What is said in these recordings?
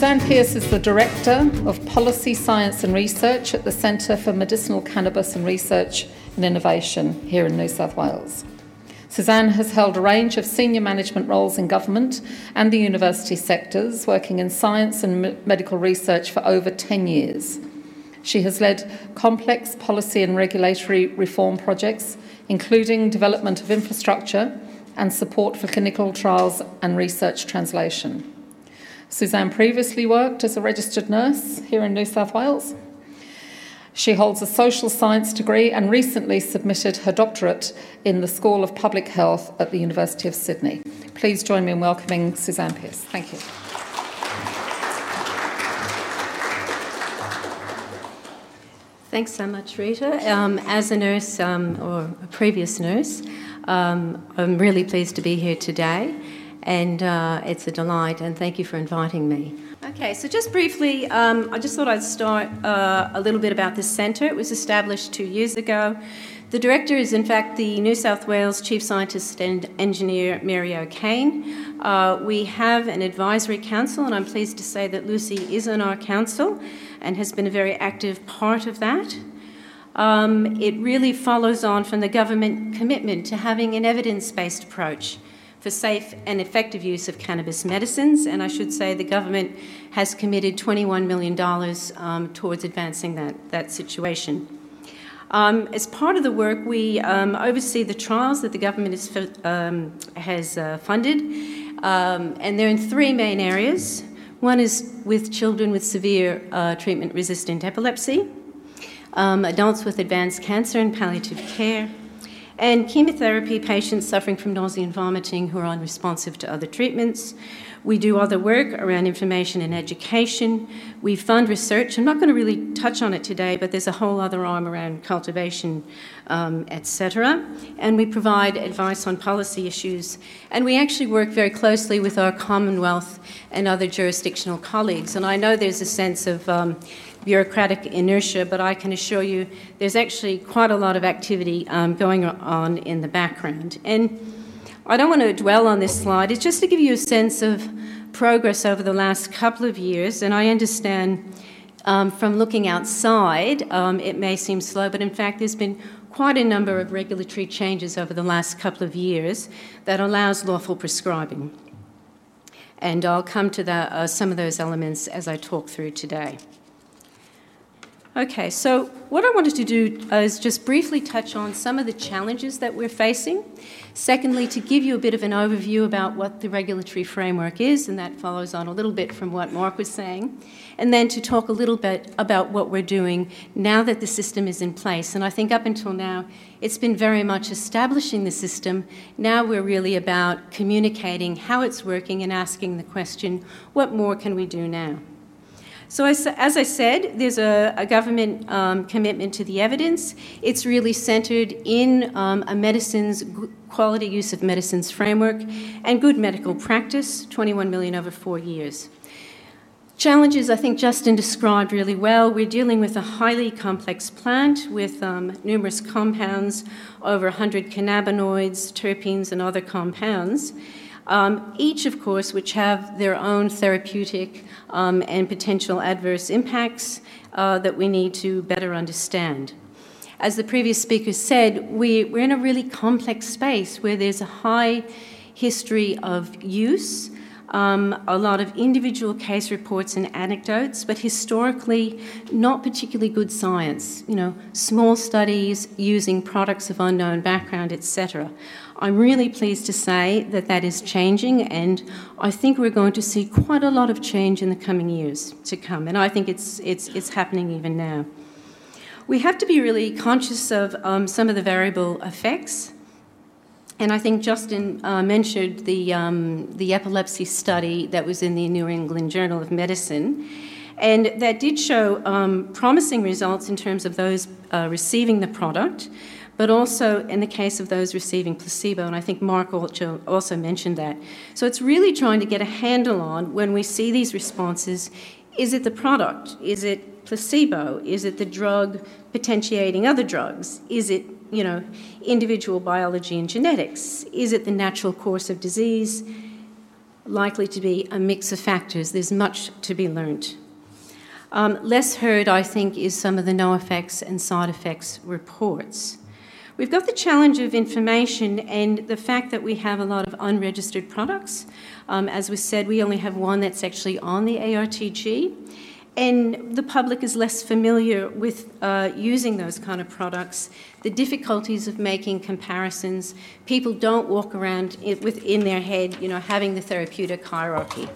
Suzanne Pierce is the Director of Policy, Science and Research at the Centre for Medicinal Cannabis and Research and Innovation here in New South Wales. Suzanne has held a range of senior management roles in government and the university sectors, working in science and medical research for over 10 years. She has led complex policy and regulatory reform projects, including development of infrastructure and support for clinical trials and research translation. Suzanne previously worked as a registered nurse here in New South Wales. She holds a social science degree and recently submitted her doctorate in the School of Public Health at the University of Sydney. Please join me in welcoming Suzanne Pierce. Thank you. Thanks so much, Rita. Um, as a nurse um, or a previous nurse, um, I'm really pleased to be here today and uh, it's a delight, and thank you for inviting me. Okay, so just briefly, um, I just thought I'd start uh, a little bit about this centre. It was established two years ago. The director is, in fact, the New South Wales Chief Scientist and Engineer Mary O'Kane. Uh, we have an advisory council, and I'm pleased to say that Lucy is on our council and has been a very active part of that. Um, it really follows on from the government commitment to having an evidence based approach for safe and effective use of cannabis medicines, and I should say the government has committed $21 million um, towards advancing that, that situation. Um, as part of the work, we um, oversee the trials that the government is, um, has uh, funded, um, and they're in three main areas. One is with children with severe uh, treatment resistant epilepsy, um, adults with advanced cancer and palliative care, and chemotherapy patients suffering from nausea and vomiting who are unresponsive to other treatments. We do other work around information and education. We fund research. I'm not going to really touch on it today, but there's a whole other arm around cultivation, um, etc. And we provide advice on policy issues. And we actually work very closely with our Commonwealth and other jurisdictional colleagues. And I know there's a sense of um, bureaucratic inertia, but I can assure you there's actually quite a lot of activity um, going on in the background. And I don't want to dwell on this slide, it's just to give you a sense of progress over the last couple of years, and I understand. Um, from looking outside, um, it may seem slow, but in fact, there's been quite a number of regulatory changes over the last couple of years that allows lawful prescribing. And I'll come to the, uh, some of those elements as I talk through today. Okay, so what I wanted to do uh, is just briefly touch on some of the challenges that we're facing. Secondly, to give you a bit of an overview about what the regulatory framework is, and that follows on a little bit from what Mark was saying. And then to talk a little bit about what we're doing now that the system is in place. And I think up until now, it's been very much establishing the system. Now we're really about communicating how it's working and asking the question what more can we do now? So, as, as I said, there's a, a government um, commitment to the evidence. It's really centered in um, a medicine's quality use of medicines framework and good medical practice, 21 million over four years. Challenges, I think Justin described really well. We're dealing with a highly complex plant with um, numerous compounds, over 100 cannabinoids, terpenes, and other compounds. Um, each, of course, which have their own therapeutic um, and potential adverse impacts uh, that we need to better understand. As the previous speaker said, we, we're in a really complex space where there's a high history of use, um, a lot of individual case reports and anecdotes, but historically not particularly good science. You know, small studies using products of unknown background, etc. I'm really pleased to say that that is changing, and I think we're going to see quite a lot of change in the coming years to come. And I think it's it's it's happening even now. We have to be really conscious of um, some of the variable effects and I think Justin uh, mentioned the, um, the epilepsy study that was in the New England Journal of Medicine. And that did show um, promising results in terms of those uh, receiving the product, but also in the case of those receiving placebo. And I think Mark also mentioned that. So it's really trying to get a handle on when we see these responses is it the product? Is it placebo? Is it the drug potentiating other drugs? Is it you know, individual biology and genetics? Is it the natural course of disease? likely to be a mix of factors. There's much to be learnt. Um, less heard, I think, is some of the no effects and side effects reports. We've got the challenge of information and the fact that we have a lot of unregistered products. Um, as was said, we only have one that's actually on the ARTG, and the public is less familiar with uh, using those kind of products. The difficulties of making comparisons, people don't walk around within their head, you know, having the therapeutic hierarchy.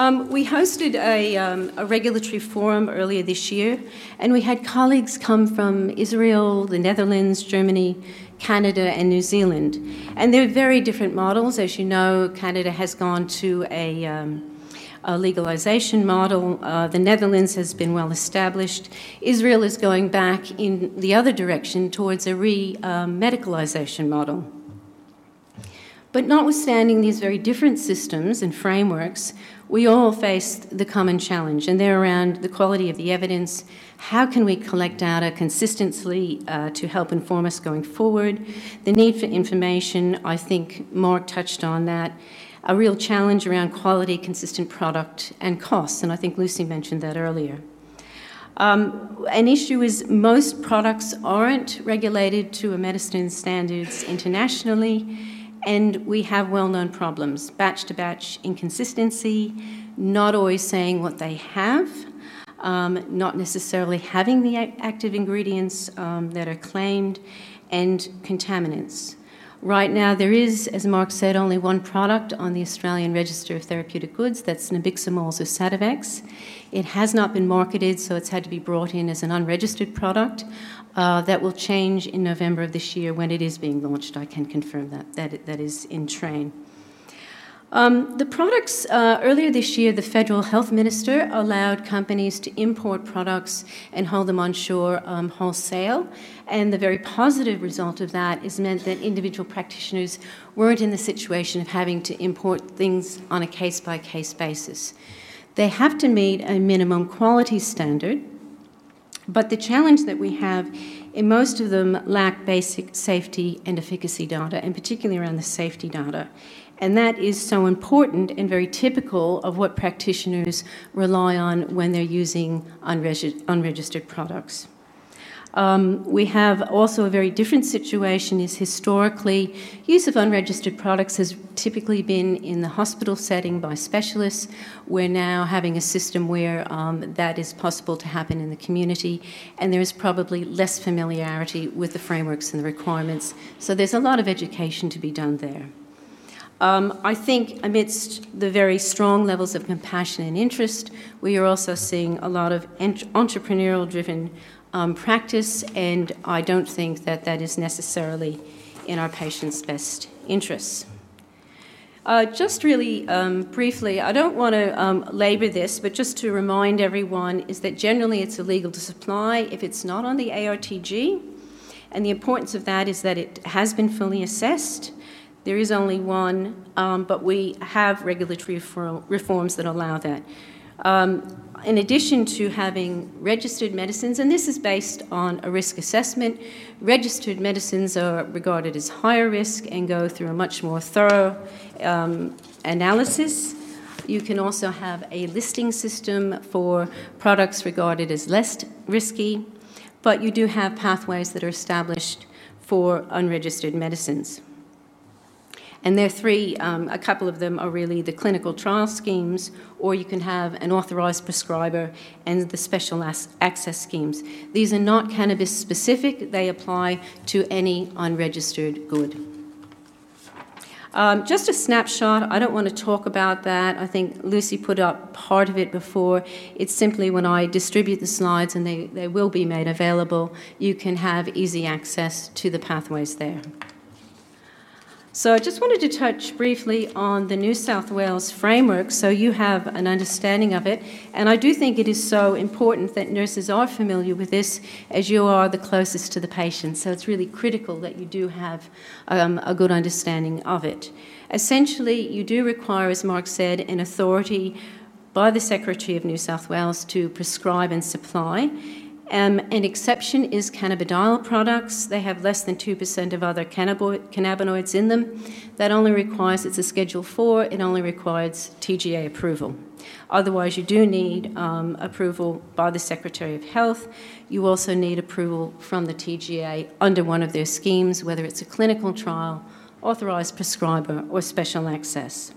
Um, we hosted a, um, a, regulatory forum earlier this year, and we had colleagues come from Israel, the Netherlands, Germany, Canada, and New Zealand. And they're very different models. As you know, Canada has gone to a, um, a legalization model, uh, the Netherlands has been well established. Israel is going back in the other direction towards a re medicalization model. But notwithstanding these very different systems and frameworks, we all face the common challenge, and they're around the quality of the evidence. How can we collect data consistently uh, to help inform us going forward? The need for information, I think Mark touched on that. A real challenge around quality, consistent product, and costs, and I think Lucy mentioned that earlier. Um, an issue is most products aren't regulated to a medicine standards internationally and we have well known problems batch to batch inconsistency, not always saying what they have, um, not necessarily having the active ingredients um, that are claimed, and contaminants. Right now, there is, as Mark said, only one product on the Australian Register of Therapeutic Goods that's Nabiximols or Sativex. It has not been marketed, so it's had to be brought in as an unregistered product. Uh, that will change in November of this year when it is being launched. I can confirm that. That, that is in train. Um, the products, uh, earlier this year, the federal health minister allowed companies to import products and hold them onshore um, wholesale. And the very positive result of that is meant that individual practitioners weren't in the situation of having to import things on a case by case basis. They have to meet a minimum quality standard but the challenge that we have in most of them lack basic safety and efficacy data, and particularly around the safety data. And that is so important and very typical of what practitioners rely on when they're using unregistered products. Um, we have also a very different situation is historically use of unregistered products has typically been in the hospital setting by specialists. We're now having a system where um, that is possible to happen in the community, and there is probably less familiarity with the frameworks and the requirements. So there's a lot of education to be done there. Um, I think amidst the very strong levels of compassion and interest, we are also seeing a lot of entrepreneurial driven um, practice, and I don't think that that is necessarily in our patients' best interests. Uh, just really um, briefly, I don't want to um, labour this, but just to remind everyone is that generally it's illegal to supply if it's not on the ARTG, and the importance of that is that it has been fully assessed. There is only one, um, but we have regulatory reforms that allow that. Um, in addition to having registered medicines, and this is based on a risk assessment, registered medicines are regarded as higher risk and go through a much more thorough um, analysis. You can also have a listing system for products regarded as less risky, but you do have pathways that are established for unregistered medicines. And there are three, um, a couple of them are really the clinical trial schemes, or you can have an authorised prescriber and the special access schemes. These are not cannabis specific, they apply to any unregistered good. Um, just a snapshot, I don't want to talk about that. I think Lucy put up part of it before. It's simply when I distribute the slides and they, they will be made available, you can have easy access to the pathways there. So I just wanted to touch briefly on the New South Wales framework so you have an understanding of it. And I do think it is so important that nurses are familiar with this as you are the closest to the patient. So it's really critical that you do have um, a good understanding of it. Essentially, you do require, as Mark said, an authority by the Secretary of New South Wales to prescribe and supply Um, an exception is cannabidiol products. They have less than 2% of other cannabinoids in them. That only requires, it's a Schedule 4, it only requires TGA approval. Otherwise, you do need um, approval by the Secretary of Health. You also need approval from the TGA under one of their schemes, whether it's a clinical trial, authorised prescriber, or special access.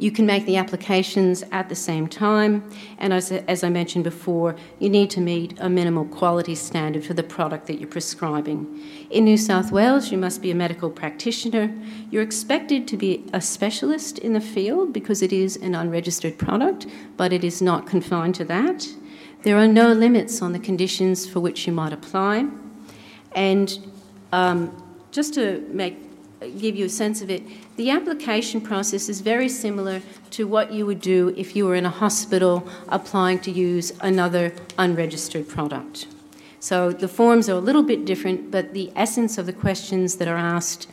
You can make the applications at the same time, and as, as I mentioned before, you need to meet a minimal quality standard for the product that you're prescribing. In New South Wales, you must be a medical practitioner. You're expected to be a specialist in the field because it is an unregistered product, but it is not confined to that. There are no limits on the conditions for which you might apply. And um, just to make give you a sense of it, the application process is very similar to what you would do if you were in a hospital applying to use another unregistered product. So the forms are a little bit different, but the essence of the questions that are asked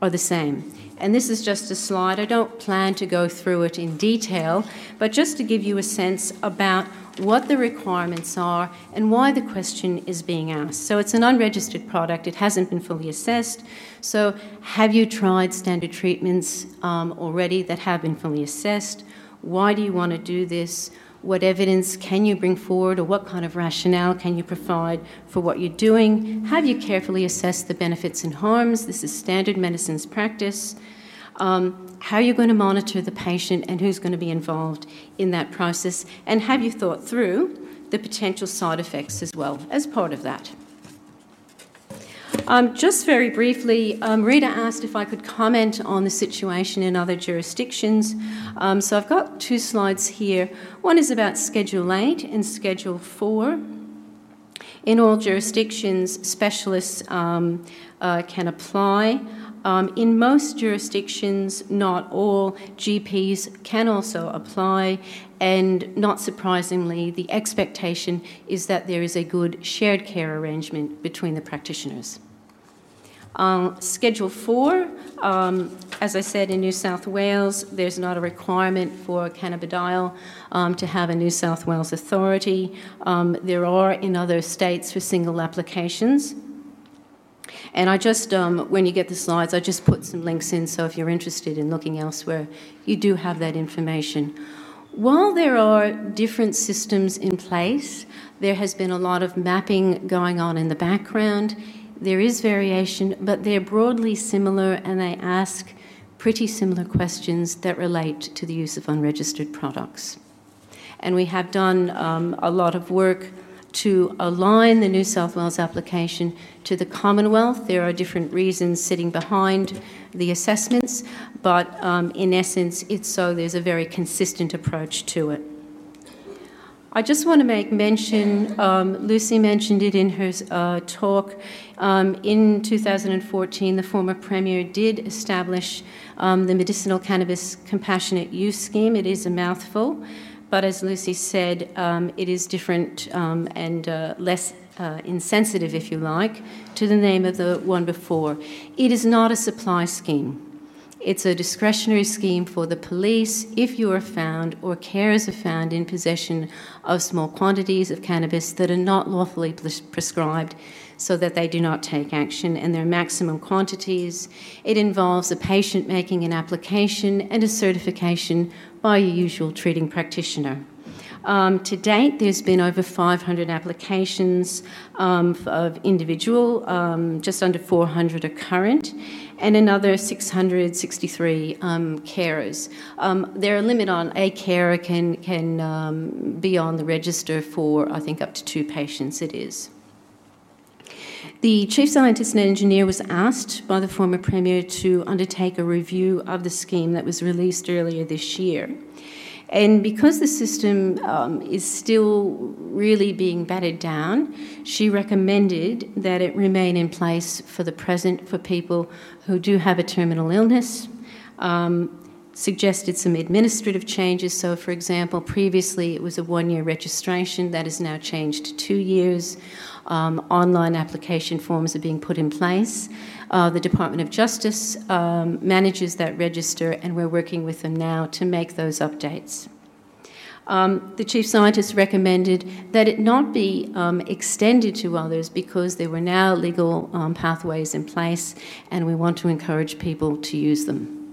are the same. And this is just a slide. I don't plan to go through it in detail, but just to give you a sense about what the requirements are and why the question is being asked. So it's an unregistered product, it hasn't been fully assessed. So, have you tried standard treatments um, already that have been fully assessed? Why do you want to do this? What evidence can you bring forward, or what kind of rationale can you provide for what you're doing? Have you carefully assessed the benefits and harms? This is standard medicine's practice. Um, how are you're going to monitor the patient and who's going to be involved in that process, and have you thought through the potential side effects as well as part of that? Um, just very briefly, um, Rita asked if I could comment on the situation in other jurisdictions. Um, so I've got two slides here. One is about Schedule 8 and Schedule 4. In all jurisdictions, specialists um, uh, can apply. Um, in most jurisdictions, not all, GPs can also apply, and not surprisingly, the expectation is that there is a good shared care arrangement between the practitioners. Um, Schedule 4, um, as I said, in New South Wales, there's not a requirement for cannabidiol um, to have a New South Wales authority. Um, there are in other states for single applications. And I just, um, when you get the slides, I just put some links in so if you're interested in looking elsewhere, you do have that information. While there are different systems in place, there has been a lot of mapping going on in the background. There is variation, but they're broadly similar and they ask pretty similar questions that relate to the use of unregistered products. And we have done um, a lot of work to align the New South Wales application to the Commonwealth. There are different reasons sitting behind the assessments, but um, in essence, it's so there's a very consistent approach to it. I just want to make mention, um, Lucy mentioned it in her uh, talk. Um, in 2014, the former Premier did establish um, the Medicinal Cannabis Compassionate Use Scheme. It is a mouthful. But as Lucy said, um, it is different um, and uh, less uh, insensitive, if you like, to the name of the one before. It is not a supply scheme. It's a discretionary scheme for the police if you are found or carers are found in possession of small quantities of cannabis that are not lawfully prescribed so that they do not take action and their maximum quantities. It involves a patient making an application and a certification by your usual treating practitioner. Um, to date, there's been over 500 applications um, of individual, um, just under 400 are current, and another 663 um, carers. Um, there are a limit on a carer can can um, be on the register for I think up to two patients. It is. The chief scientist and engineer was asked by the former premier to undertake a review of the scheme that was released earlier this year. And because the system um, is still really being battered down, she recommended that it remain in place for the present for people who do have a terminal illness. Um, suggested some administrative changes. So, for example, previously it was a one year registration, that is now changed to two years. Um, online application forms are being put in place. Uh, the Department of Justice um, manages that register, and we're working with them now to make those updates. Um, the chief scientist recommended that it not be um, extended to others because there were now legal um, pathways in place, and we want to encourage people to use them.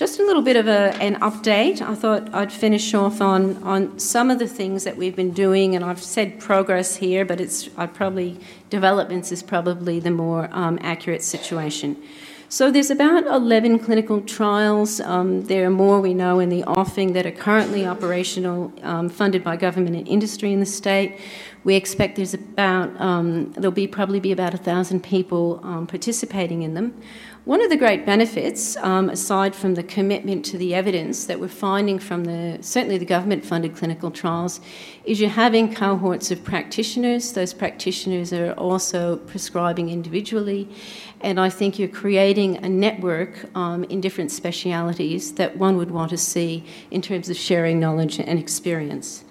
Just a little bit of a, an update. I thought I'd finish off on, on some of the things that we've been doing, and I've said progress here, but it's I'd probably developments is probably the more um, accurate situation. So there's about 11 clinical trials. Um, there are more we know in the offing that are currently operational, um, funded by government and industry in the state. We expect there's about um, there'll be probably be about a thousand people um, participating in them. One of the great benefits, um, aside from the commitment to the evidence that we're finding from the certainly the government funded clinical trials, is you're having cohorts of practitioners. Those practitioners are also prescribing individually, and I think you're creating a network um, in different specialities that one would want to see in terms of sharing knowledge and experience.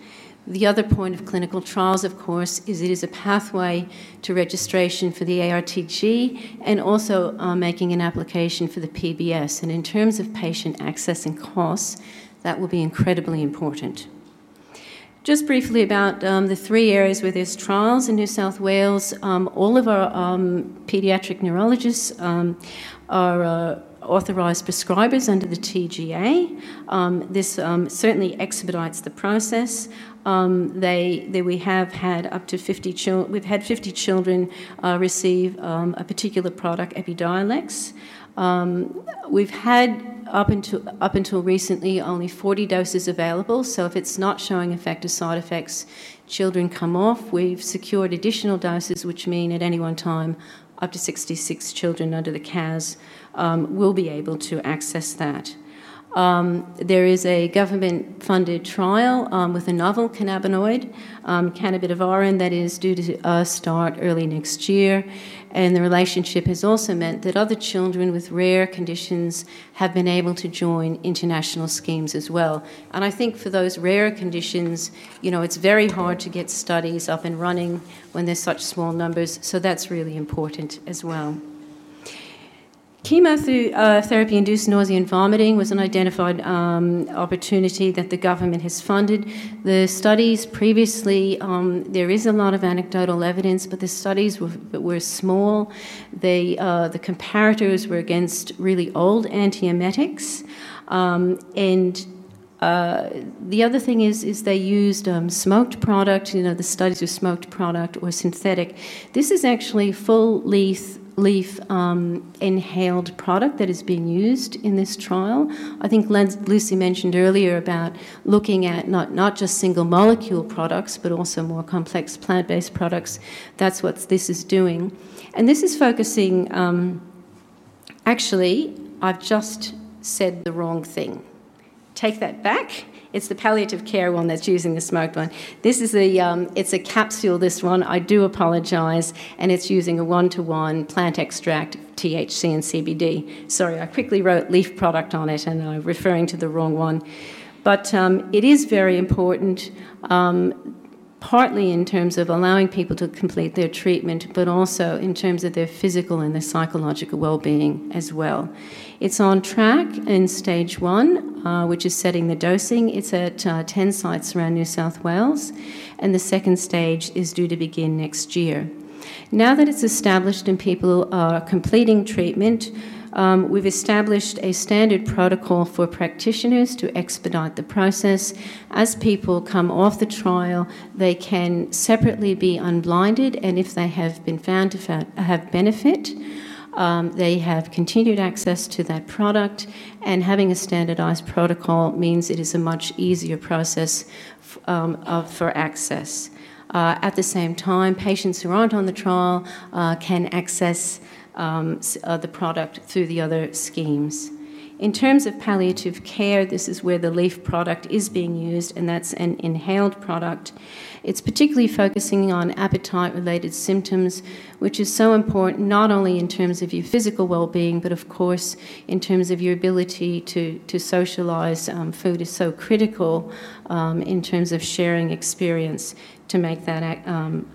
The other point of clinical trials, of course, is it is a pathway to registration for the ARTG and also uh, making an application for the PBS. And in terms of patient access and costs, that will be incredibly important. Just briefly about um, the three areas where there's trials in New South Wales, um, all of our um, paediatric neurologists um, are. Uh, authorised prescribers under the TGA. Um, this um, certainly expedites the process. Um, they, they, we have had up to 50 children, we've had 50 children uh, receive um, a particular product, Epidiolex. Um, we've had up until, up until recently only 40 doses available, so if it's not showing effect or side effects, children come off. We've secured additional doses, which mean at any one time up to 66 children under the CAS um, will be able to access that. Um, there is a government funded trial um, with a novel cannabinoid, um, cannabidivarin, that is due to uh, start early next year. And the relationship has also meant that other children with rare conditions have been able to join international schemes as well. And I think for those rare conditions, you know, it's very hard to get studies up and running when there's such small numbers, so that's really important as well. Chemotherapy induced nausea and vomiting was an identified um, opportunity that the government has funded. The studies previously, um, there is a lot of anecdotal evidence, but the studies were, were small. They, uh, the comparators were against really old antiemetics. Um, and uh, the other thing is, is they used um, smoked product. You know, the studies of smoked product or synthetic. This is actually full leaf leaf um, inhaled product that is being used in this trial. I think Lucy mentioned earlier about looking at not, not just single molecule products, but also more complex plant based products. That's what this is doing. And this is focusing, um, actually, I've just said the wrong thing. Take that back. It's the palliative care one that's using the smoked one. This is a, um, it's a capsule, this one. I do apologise. And it's using a one-to-one plant extract, THC and CBD. Sorry, I quickly wrote leaf product on it and I'm referring to the wrong one. But um, it is very important. Um, partly in terms of allowing people to complete their treatment, but also in terms of their physical and their psychological well being as well. It's on track in stage one, uh, which is setting the dosing. It's at uh, 10 sites around New South Wales, and the second stage is due to begin next year. Now that it's established and people are completing treatment, um, we've established a standard protocol for practitioners to expedite the process. As people come off the trial, they can separately be unblinded, and if they have been found to have benefit, um, they have continued access to that product, and having a standardized protocol means it is a much easier process f- um, of, for access. Uh, at the same time, patients who aren't on the trial uh, can access um, uh, the product through the other schemes. In terms of palliative care, this is where the LEAF product is being used, and that's an inhaled product. It's particularly focusing on appetite related symptoms, which is so important not only in terms of your physical well being, but of course in terms of your ability to, to socialize. Um, food is so critical um, in terms of sharing experience to make that um,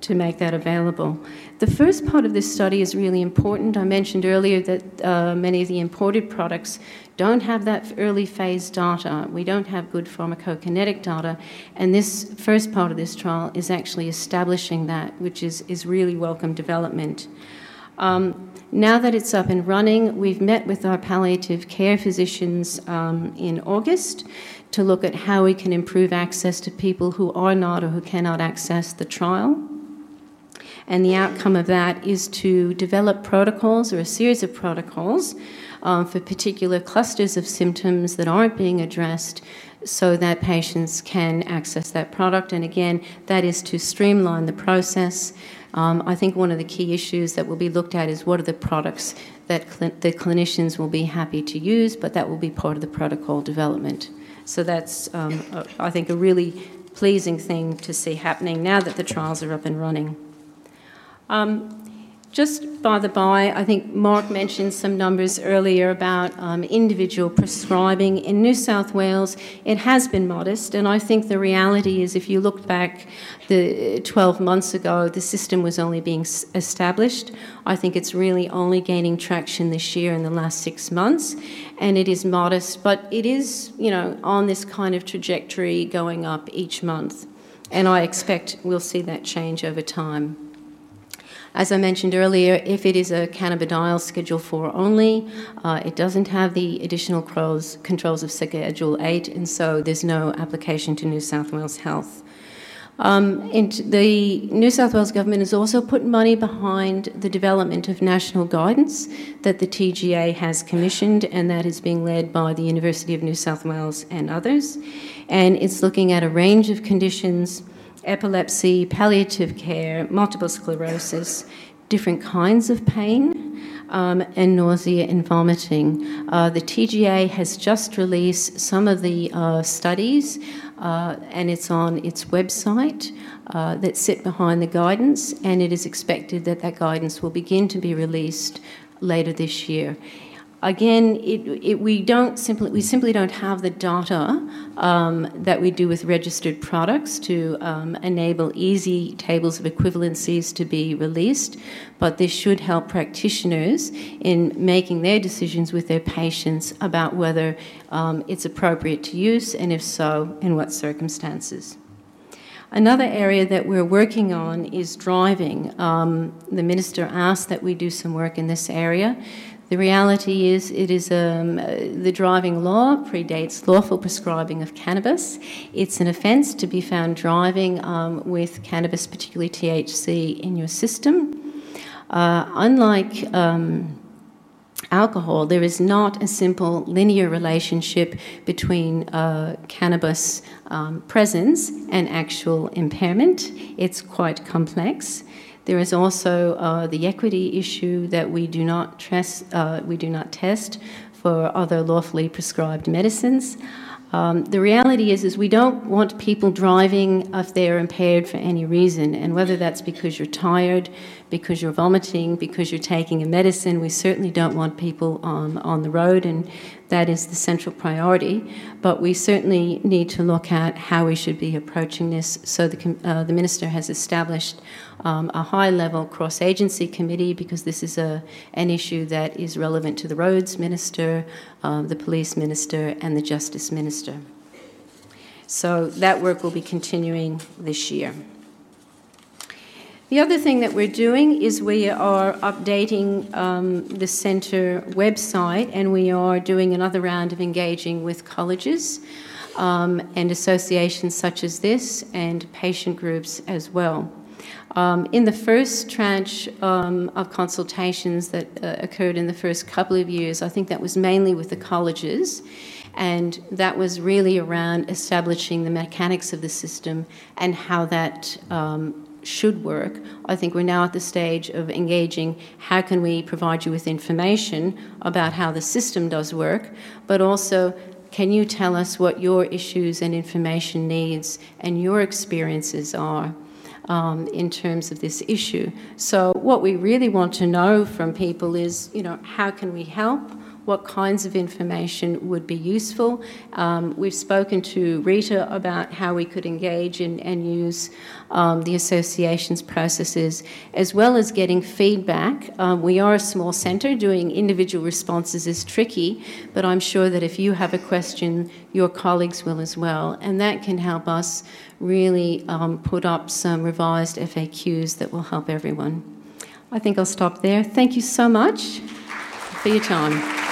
to make that available. The first part of this study is really important. I mentioned earlier that uh, many of the imported products don't have that early phase data. We don't have good pharmacokinetic data, and this first part of this trial is actually establishing that, which is, is really welcome development. Um, now that it's up and running, we've met with our palliative care physicians um, in August to look at how we can improve access to people who are not or who cannot access the trial. And the outcome of that is to develop protocols or a series of protocols um, for particular clusters of symptoms that aren't being addressed so that patients can access that product. And again, that is to streamline the process. Um, I think one of the key issues that will be looked at is what are the products that cl- the clinicians will be happy to use, but that will be part of the protocol development. So that's, um, I think, a really pleasing thing to see happening now that the trials are up and running. Um, just by the by, I think Mark mentioned some numbers earlier about um, individual prescribing. In New South Wales, it has been modest, and I think the reality is if you look back the 12 months ago, the system was only being established. I think it's really only gaining traction this year in the last six months, and it is modest, but it is, you know, on this kind of trajectory going up each month. And I expect we'll see that change over time. As I mentioned earlier, if it is a cannabidiol Schedule 4 only, uh, it doesn't have the additional controls of Schedule 8, and so there's no application to New South Wales Health. Um, the New South Wales government has also put money behind the development of national guidance that the TGA has commissioned, and that is being led by the University of New South Wales and others. And it's looking at a range of conditions epilepsy, palliative care, multiple sclerosis, different kinds of pain. Um, and nausea and vomiting. Uh, the TGA has just released some of the uh, studies, uh, and it's on its website uh, that sit behind the guidance, and it is expected that that guidance will begin to be released later this year again, it, it, we don't simply we simply don't have the data um, that we do with registered products to um, enable easy tables of equivalencies to be released. But this should help practitioners in making their decisions with their patients about whether um, it's appropriate to use, and if so, in what circumstances. Another area that we're working on is driving. Um, the minister asked that we do some work in this area. The reality is, it is um, the driving law predates lawful prescribing of cannabis. It's an offence to be found driving um, with cannabis, particularly THC, in your system. Uh, unlike um, alcohol, there is not a simple linear relationship between uh, cannabis um, presence and actual impairment. It's quite complex. There is also uh, the equity issue that we do not test, uh, we do not test for other lawfully prescribed medicines. Um, the reality is, is we don't want people driving if they're impaired for any reason, and whether that's because you're tired, because you're vomiting, because you're taking a medicine, we certainly don't want people on, on the road, and that is the central priority. But we certainly need to look at how we should be approaching this. So the, uh, the minister has established um, a high level cross agency committee because this is a, an issue that is relevant to the roads minister, uh, the police minister, and the justice minister. So that work will be continuing this year. The other thing that we're doing is we are updating um, the centre website and we are doing another round of engaging with colleges um, and associations such as this and patient groups as well. Um, in the first tranche um, of consultations that uh, occurred in the first couple of years, I think that was mainly with the colleges, and that was really around establishing the mechanics of the system and how that um, should work. I think we're now at the stage of engaging how can we provide you with information about how the system does work, but also can you tell us what your issues and information needs and your experiences are? um, in terms of this issue. So, what we really want to know from people is, you know, how can we help? What kinds of information would be useful. Um, we've spoken to Rita about how we could engage in, and use um, the association's processes, as well as getting feedback. Um, we are a small centre, doing individual responses is tricky, but I'm sure that if you have a question, your colleagues will as well, and that can help us really um, put up some revised FAQs that will help everyone. I think I'll stop there. Thank you so much for your time.